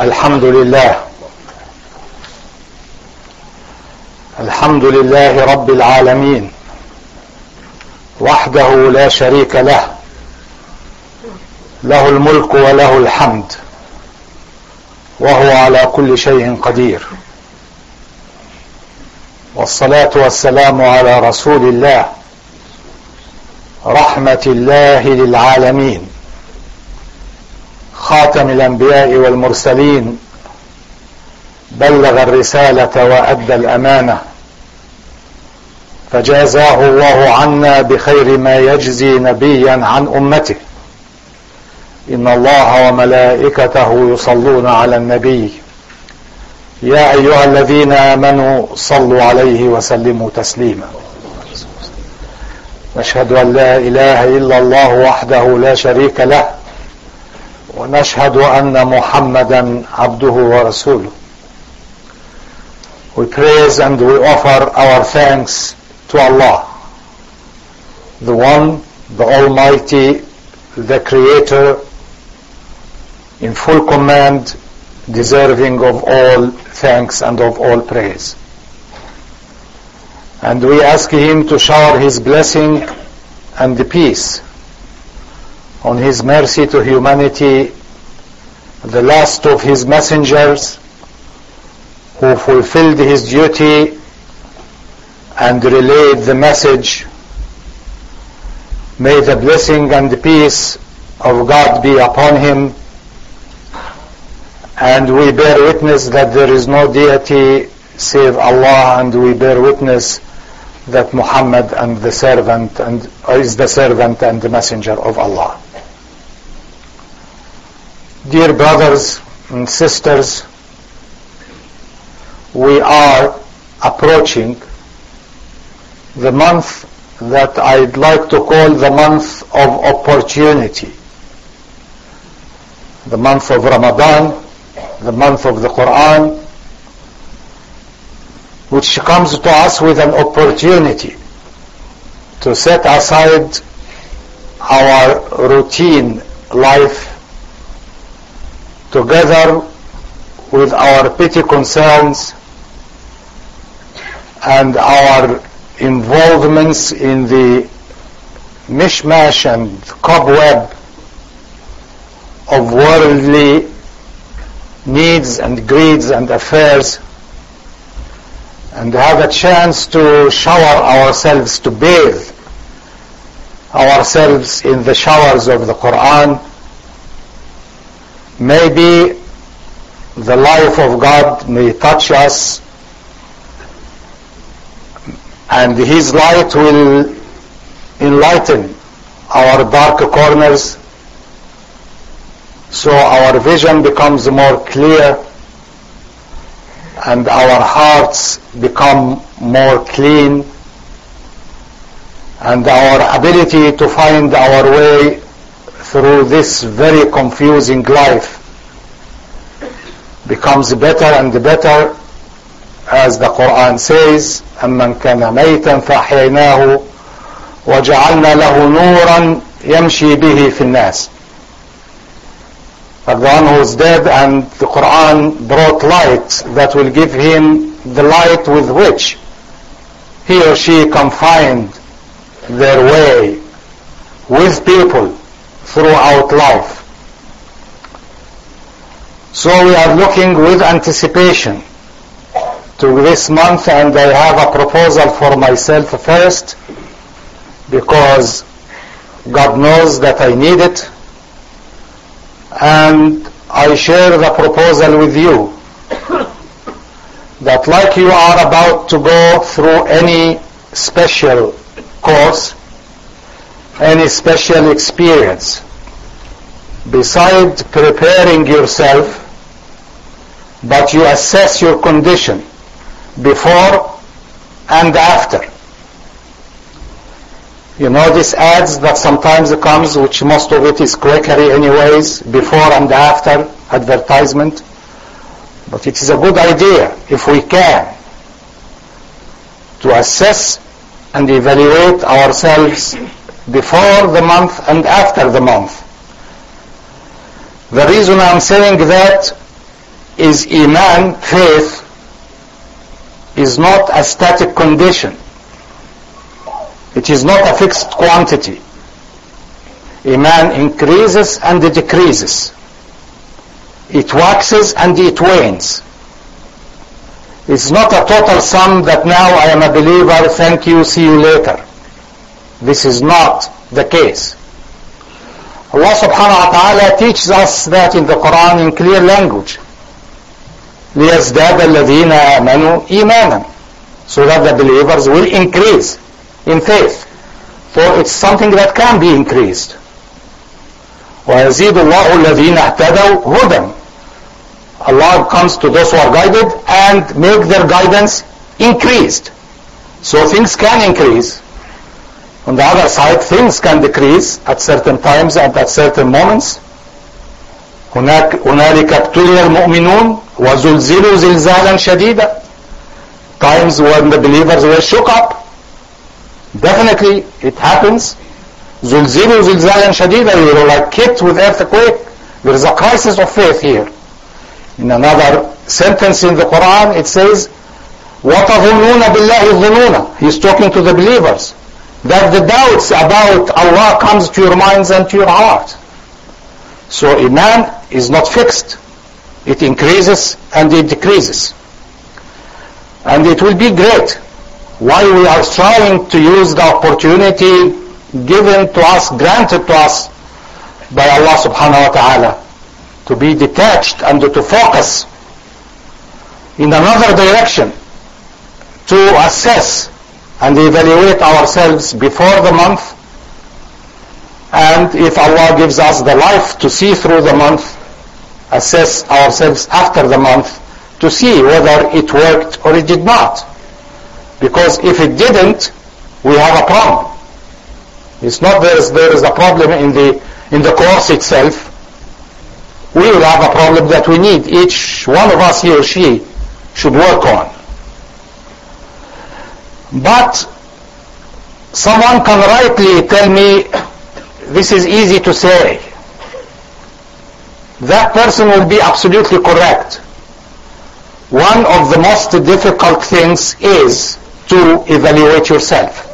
الحمد لله. الحمد لله رب العالمين. وحده لا شريك له. له الملك وله الحمد. وهو على كل شيء قدير. والصلاة والسلام على رسول الله. رحمة الله للعالمين. خاتم الأنبياء والمرسلين بلغ الرسالة وأدى الأمانة. فجازاه الله عنا بخير ما يجزي نبيا عن أمته. إن الله وملائكته يصلون على النبي. يا أيها الذين آمنوا صلوا عليه وسلموا تسليما. نشهد أن لا إله إلا الله وحده لا شريك له. ونشهد ان محمدا عبده ورسوله we praise and we offer our thanks to Allah the one the almighty the creator in full command deserving of all thanks and of all praise and we ask him to shower his blessing and peace on his mercy to humanity, the last of his messengers who fulfilled his duty and relayed the message. May the blessing and peace of God be upon him. And we bear witness that there is no deity save Allah, and we bear witness that Muhammad and the servant and is the servant and the messenger of Allah. Dear brothers and sisters, we are approaching the month that I'd like to call the month of opportunity. The month of Ramadan, the month of the Quran, which comes to us with an opportunity to set aside our routine life together with our petty concerns and our involvements in the mishmash and cobweb of worldly needs and greeds and affairs and have a chance to shower ourselves, to bathe ourselves in the showers of the Quran. Maybe the life of God may touch us and His light will enlighten our dark corners so our vision becomes more clear and our hearts become more clean and our ability to find our way through this very confusing life becomes better and better as the Quran says أمن كان ميتا فأحييناه وجعلنا له نورا يمشي به في الناس but the one who is dead and the Quran brought light that will give him the light with which he or she can find their way with people throughout life. So we are looking with anticipation to this month and I have a proposal for myself first because God knows that I need it and I share the proposal with you that like you are about to go through any special course, any special experience, beside preparing yourself, but you assess your condition before and after. You know these ads that sometimes comes, which most of it is quackery anyways, before and after advertisement. But it is a good idea, if we can, to assess and evaluate ourselves before the month and after the month. The reason I'm saying that is Iman, faith, is not a static condition. It is not a fixed quantity. Iman increases and it decreases. It waxes and it wanes. It's not a total sum that now I am a believer, thank you, see you later. This is not the case. Allah subhanahu wa ta'ala teaches us that in the Quran in clear language. لِيَزْدَادَ الَّذِينَ آمَنُوا إِيمَانًا So that the believers will increase in faith. For it's something that can be increased. وَيَزِيدُ اللَّهُ الَّذِينَ اهْتَدَوْا هُدًى Allah comes to those who are guided and make their guidance increased. So things can increase. On the other side, things can decrease at certain times and at certain moments. هناك هنالك ابتلي المؤمنون وزلزلوا زلزالا شديدا. Times when the believers were shook up. Definitely, it happens. زلزلوا زلزالا شديدا. You were like hit with earthquake. There is a crisis of faith here. In another sentence in the Quran, it says, وَتَظُنُّونَ بِاللَّهِ الظُّنُونَ He's talking to the believers. That the doubts about Allah comes to your minds and to your heart. So Iman is not fixed. It increases and it decreases. And it will be great while we are trying to use the opportunity given to us, granted to us by Allah subhanahu wa ta'ala to be detached and to focus in another direction to assess and evaluate ourselves before the month. And if Allah gives us the life to see through the month assess ourselves after the month to see whether it worked or it did not. Because if it didn't we have a problem. It's not there is, there is a problem in the in the course itself. We will have a problem that we need each one of us he or she should work on but someone can rightly tell me this is easy to say. That person will be absolutely correct. One of the most difficult things is to evaluate yourself.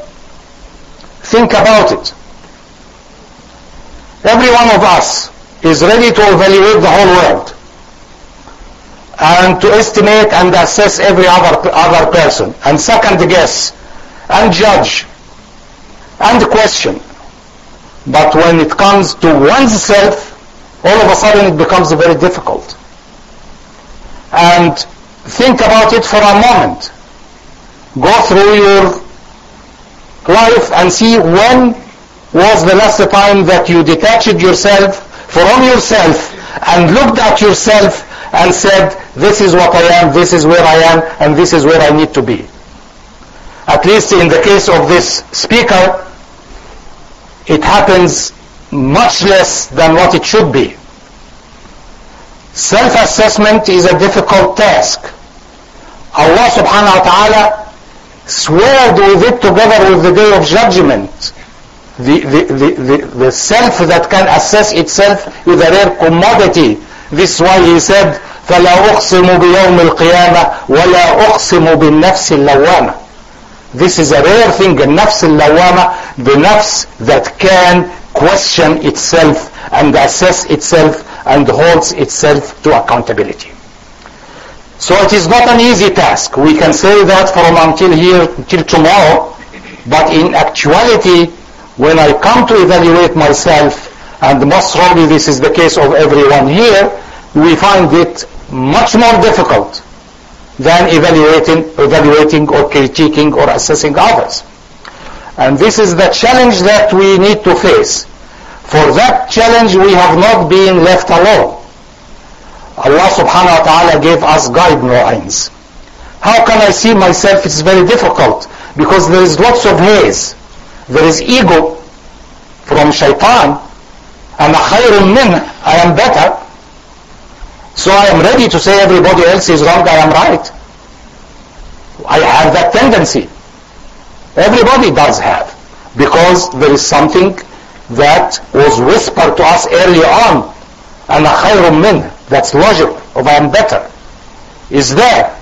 Think about it. Every one of us is ready to evaluate the whole world and to estimate and assess every other other person. And second guess and judge and question. But when it comes to oneself all of a sudden it becomes very difficult. And think about it for a moment. Go through your life and see when was the last time that you detached yourself from yourself and looked at yourself and said, this is what I am, this is where I am, and this is where I need to be. At least in the case of this speaker, it happens much less than what it should be. Self-assessment is a difficult task. Allah subhanahu wa ta'ala swore with it together with the day of judgment. The, the, the, the, the self that can assess itself is a rare commodity. This is why he said, فلا أقسم بيوم القيامة ولا أقسم بالنفس اللوامة. This is a rare thing, النفس اللوامة, the nafs that can question itself and assess itself and holds itself to accountability. So it is not an easy task. We can say that from until here, till tomorrow, but in actuality, when I come to evaluate myself, and most probably this is the case of everyone here, we find it much more difficult than evaluating, evaluating or critiquing or assessing others. And this is the challenge that we need to face. For that challenge, we have not been left alone. Allah subhanahu wa ta'ala gave us guidelines. How can I see myself? It's very difficult because there is lots of haze. There is ego from shaitan. أنا خير منه. I am better. So I am ready to say everybody else is wrong, I am right. I have that tendency. Everybody does have. Because there is something that was whispered to us early on. أنا خير منه. That's logic of I am better. Is there.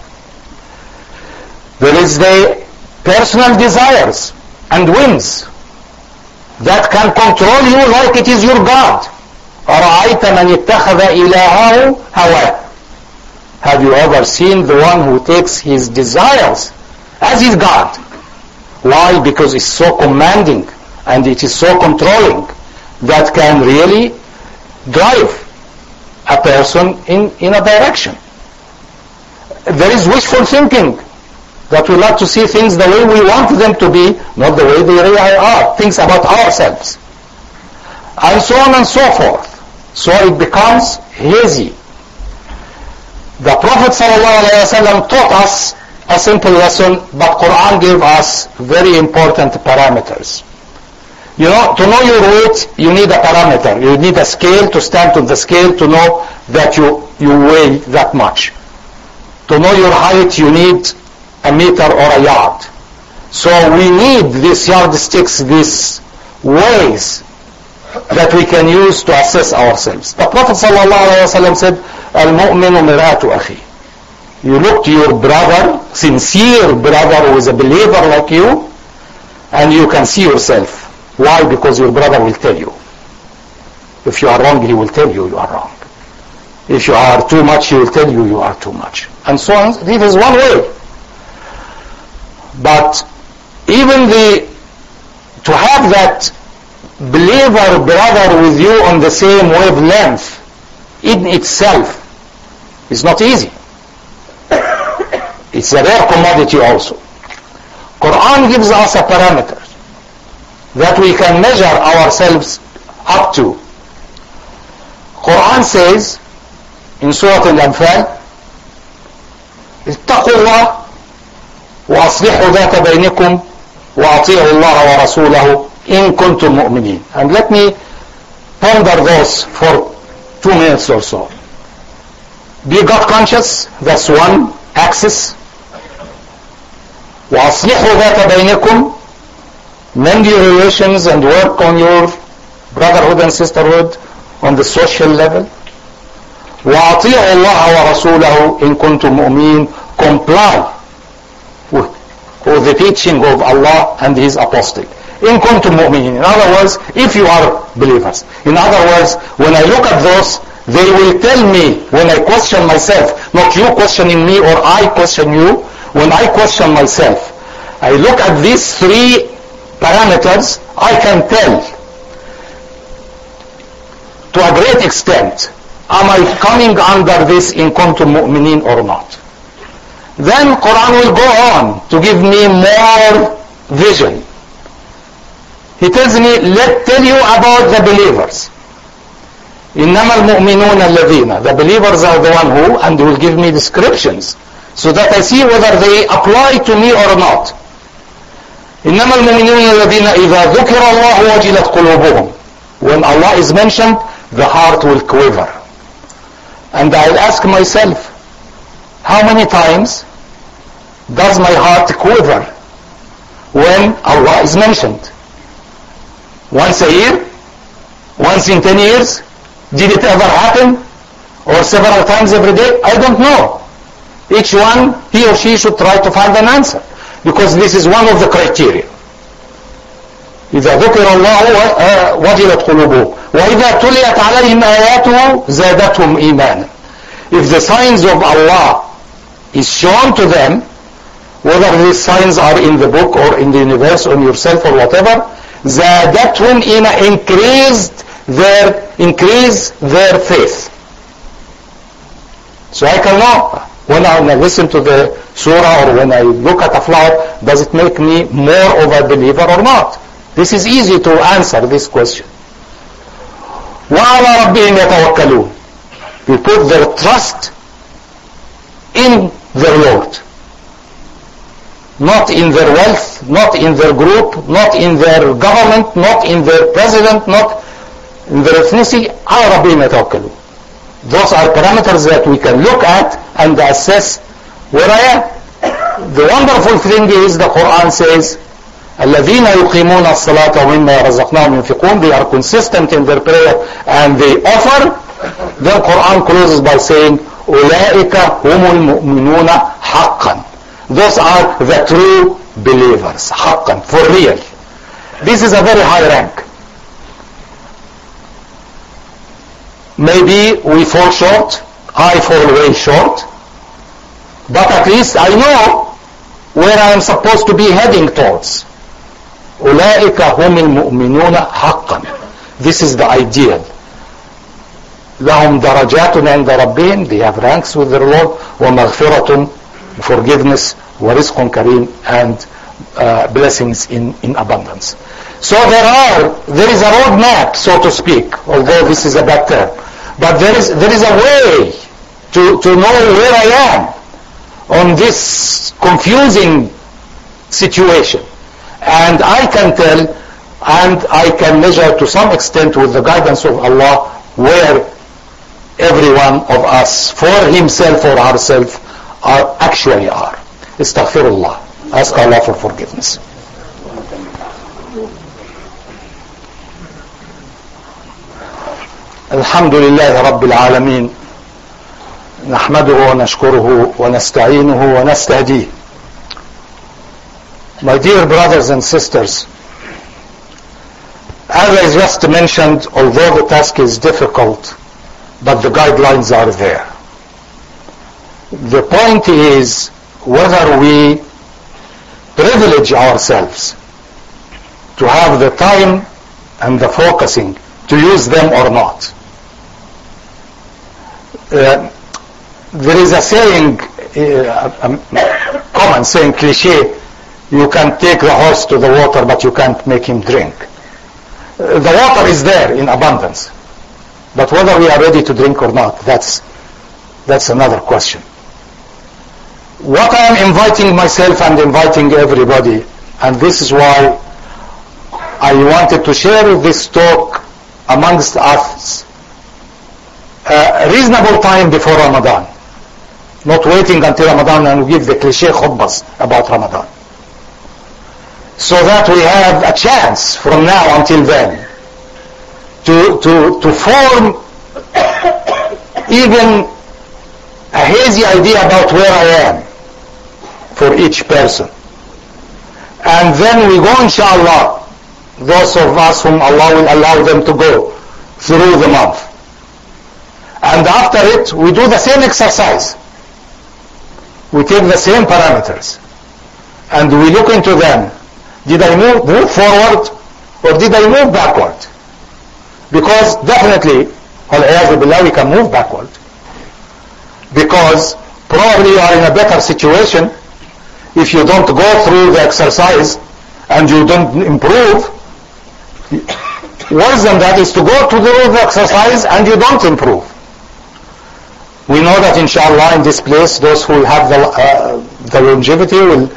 There is the personal desires and whims that can control you like it is your God. أرأيت من اتخذ إلهه هواه Have you ever seen the one who takes his desires as his God? Why? Because it's so commanding and it is so controlling that can really drive a person in, in a direction. There is wishful thinking that we like to see things the way we want them to be, not the way they really are, things about ourselves. And so on and so forth. So it becomes hazy. The Prophet ﷺ taught us a simple lesson, but Quran gave us very important parameters. You know, to know your weight, you need a parameter. You need a scale to stand on the scale to know that you, you weigh that much. To know your height, you need a meter or a yard. So we need these yardsticks, these ways that we can use to assess ourselves. The Prophet ﷺ said, Al-mu'minu miratu akhi. You look to your brother, sincere brother who is a believer like you, and you can see yourself. Why? Because your brother will tell you. If you are wrong, he will tell you you are wrong. If you are too much, he will tell you you are too much. And so on. This is one way. But even the, to have that believer brother with you on the same wavelength in itself is not easy. It's a rare commodity also. Quran gives us a parameter that we can measure ourselves up to. Quran says in Surah Al-Anfal اتقوا الله وأصلحوا ذات بينكم وأطيعوا الله ورسوله in kuntum mu'minin. And let me ponder those for two minutes or so. Be God conscious, that's one axis. وأصلحوا ذات بينكم mend your relations and work on your brotherhood and sisterhood on the social level. وأطيعوا الله ورسوله إن كنتم مؤمنين comply with the teaching of Allah and His apostle. in kuntum mu'minin. In other words, if you are believers. In other words, when I look at those, they will tell me when I question myself, not you questioning me or I question you, when I question myself, I look at these three parameters, I can tell to a great extent, am I coming under this in kuntum mu'minin or not? Then Quran will go on to give me more vision he tells me, let tell you about the believers. إنما المؤمنون الذين The believers are the one who, and will give me descriptions, so that I see whether they apply to me or not. إنما المؤمنون الذين إذا ذكر الله وجلت قلوبهم When Allah is mentioned, the heart will quiver. And I'll ask myself, how many times does my heart quiver when Allah is mentioned? Once a year? Once in 10 years? Did it ever happen? Or several times every day? I don't know. Each one, he or she should try to find an answer. Because this is one of the criteria. إذا ذكر الله وجلت قلوبهم وإذا تليت عليهم آياته زادتهم إيمانا If the signs of Allah is shown to them, whether these signs are in the book or in the universe, on yourself or whatever, زادتهم إيمان increased their increase their faith. So I can know when I, when I listen to the surah or when I look at a flower, does it make me more of a believer or not? This is easy to answer this question. وعلى ربهم يتوكلون. We put their trust in their Lord. Not in their wealth, not in their group, not in their government, not in their president, not in their ethnicity. على ربهم يتوكلون. Those are parameters that we can look at and assess where I am. The wonderful thing is the Quran says, الذين يقيمون الصلاة ومما رزقناهم ينفقون they are consistent in their prayer and they offer Then Quran closes by saying, أولئك هم المؤمنون حقا. Those are the true believers. حقا. For real. This is a very high rank. Maybe we fall short. I fall way short. But at least I know where I am supposed to be heading towards. أولئك هم المؤمنون حقا. This is the ideal. لهم درجات عند ربهم they have ranks with their Lord ومغفرة forgiveness ورزق كريم and uh, blessings in, in abundance. So there are, there is a roadmap, so to speak, although this is a bad term. But there is, there is a way to, to know where I am on this confusing situation. And I can tell and I can measure to some extent with the guidance of Allah where every one of us for himself or herself are actually are. Astaghfirullah. Ask Allah for forgiveness. الحمد لله رب العالمين نحمده ونشكره ونستعينه ونستهديه My dear brothers and sisters, as I just mentioned, although the task is difficult, but the guidelines are there. The point is whether we privilege ourselves to have the time and the focusing to use them or not. Uh, there is a saying, uh, a common saying, cliche, you can take the horse to the water but you can't make him drink. Uh, the water is there in abundance. But whether we are ready to drink or not, that's, that's another question. What I am inviting myself and inviting everybody, and this is why I wanted to share this talk amongst us, a reasonable time before Ramadan. Not waiting until Ramadan and give the cliche khutbas about Ramadan. So that we have a chance from now until then to, to, to form even a hazy idea about where I am for each person. And then we go inshallah, those of us whom Allah will allow them to go through the month. And after it, we do the same exercise. We take the same parameters. And we look into them. Did I move, move forward or did I move backward? Because definitely, billah, we can move backward. Because probably you are in a better situation if you don't go through the exercise and you don't improve. Worse than that is to go to the exercise and you don't improve. We know that inshallah in this place those who have the, uh, the longevity will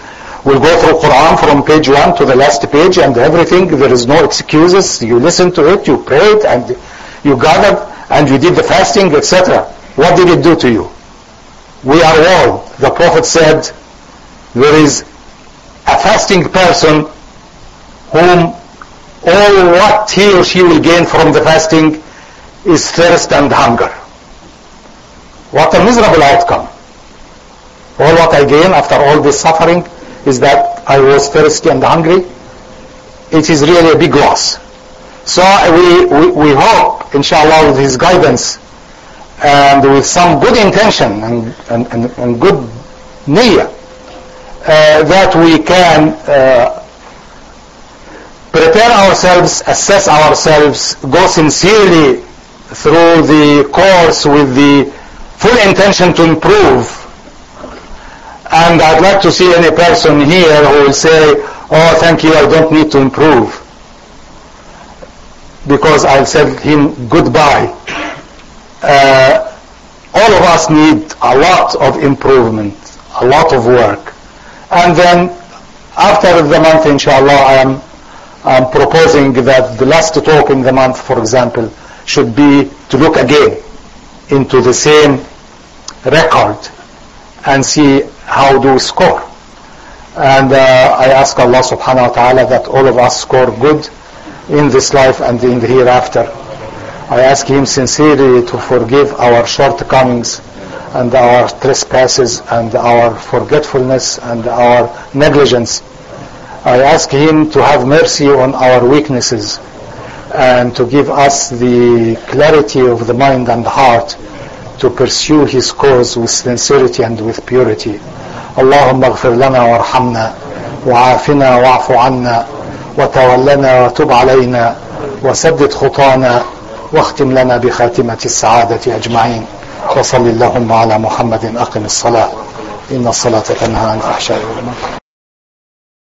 will go through Quran from page 1 to the last page and everything. There is no excuses. You listen to it, you prayed and you gathered and you did the fasting, etc. What did it do to you? We are all, the Prophet said, there is a fasting person whom all what he or she will gain from the fasting is thirst and hunger. What a miserable outcome. All what I gain after all this suffering is that I was thirsty and hungry. It is really a big loss. So we, we, we hope, inshallah, with his guidance and with some good intention and, and, and, and good niyyah, uh, that we can uh, prepare ourselves, assess ourselves, go sincerely through the course with the full intention to improve and I'd like to see any person here who will say, oh, thank you, I don't need to improve. Because I'll say him goodbye. Uh, all of us need a lot of improvement, a lot of work. And then after the month, inshallah, I am I'm proposing that the last talk in the month, for example, should be to look again into the same record and see how do we score. And uh, I ask Allah subhanahu wa ta'ala that all of us score good in this life and in the hereafter. I ask him sincerely to forgive our shortcomings and our trespasses and our forgetfulness and our negligence. I ask him to have mercy on our weaknesses and to give us the clarity of the mind and heart to pursue his cause with sincerity and with purity. اللهم اغفر لنا وارحمنا وعافنا واعف عنا وتولنا وتب علينا وسدد خطانا واختم لنا بخاتمة السعادة أجمعين وصل اللهم على محمد أقم الصلاة إن الصلاة تنهى عن الفحشاء والمنكر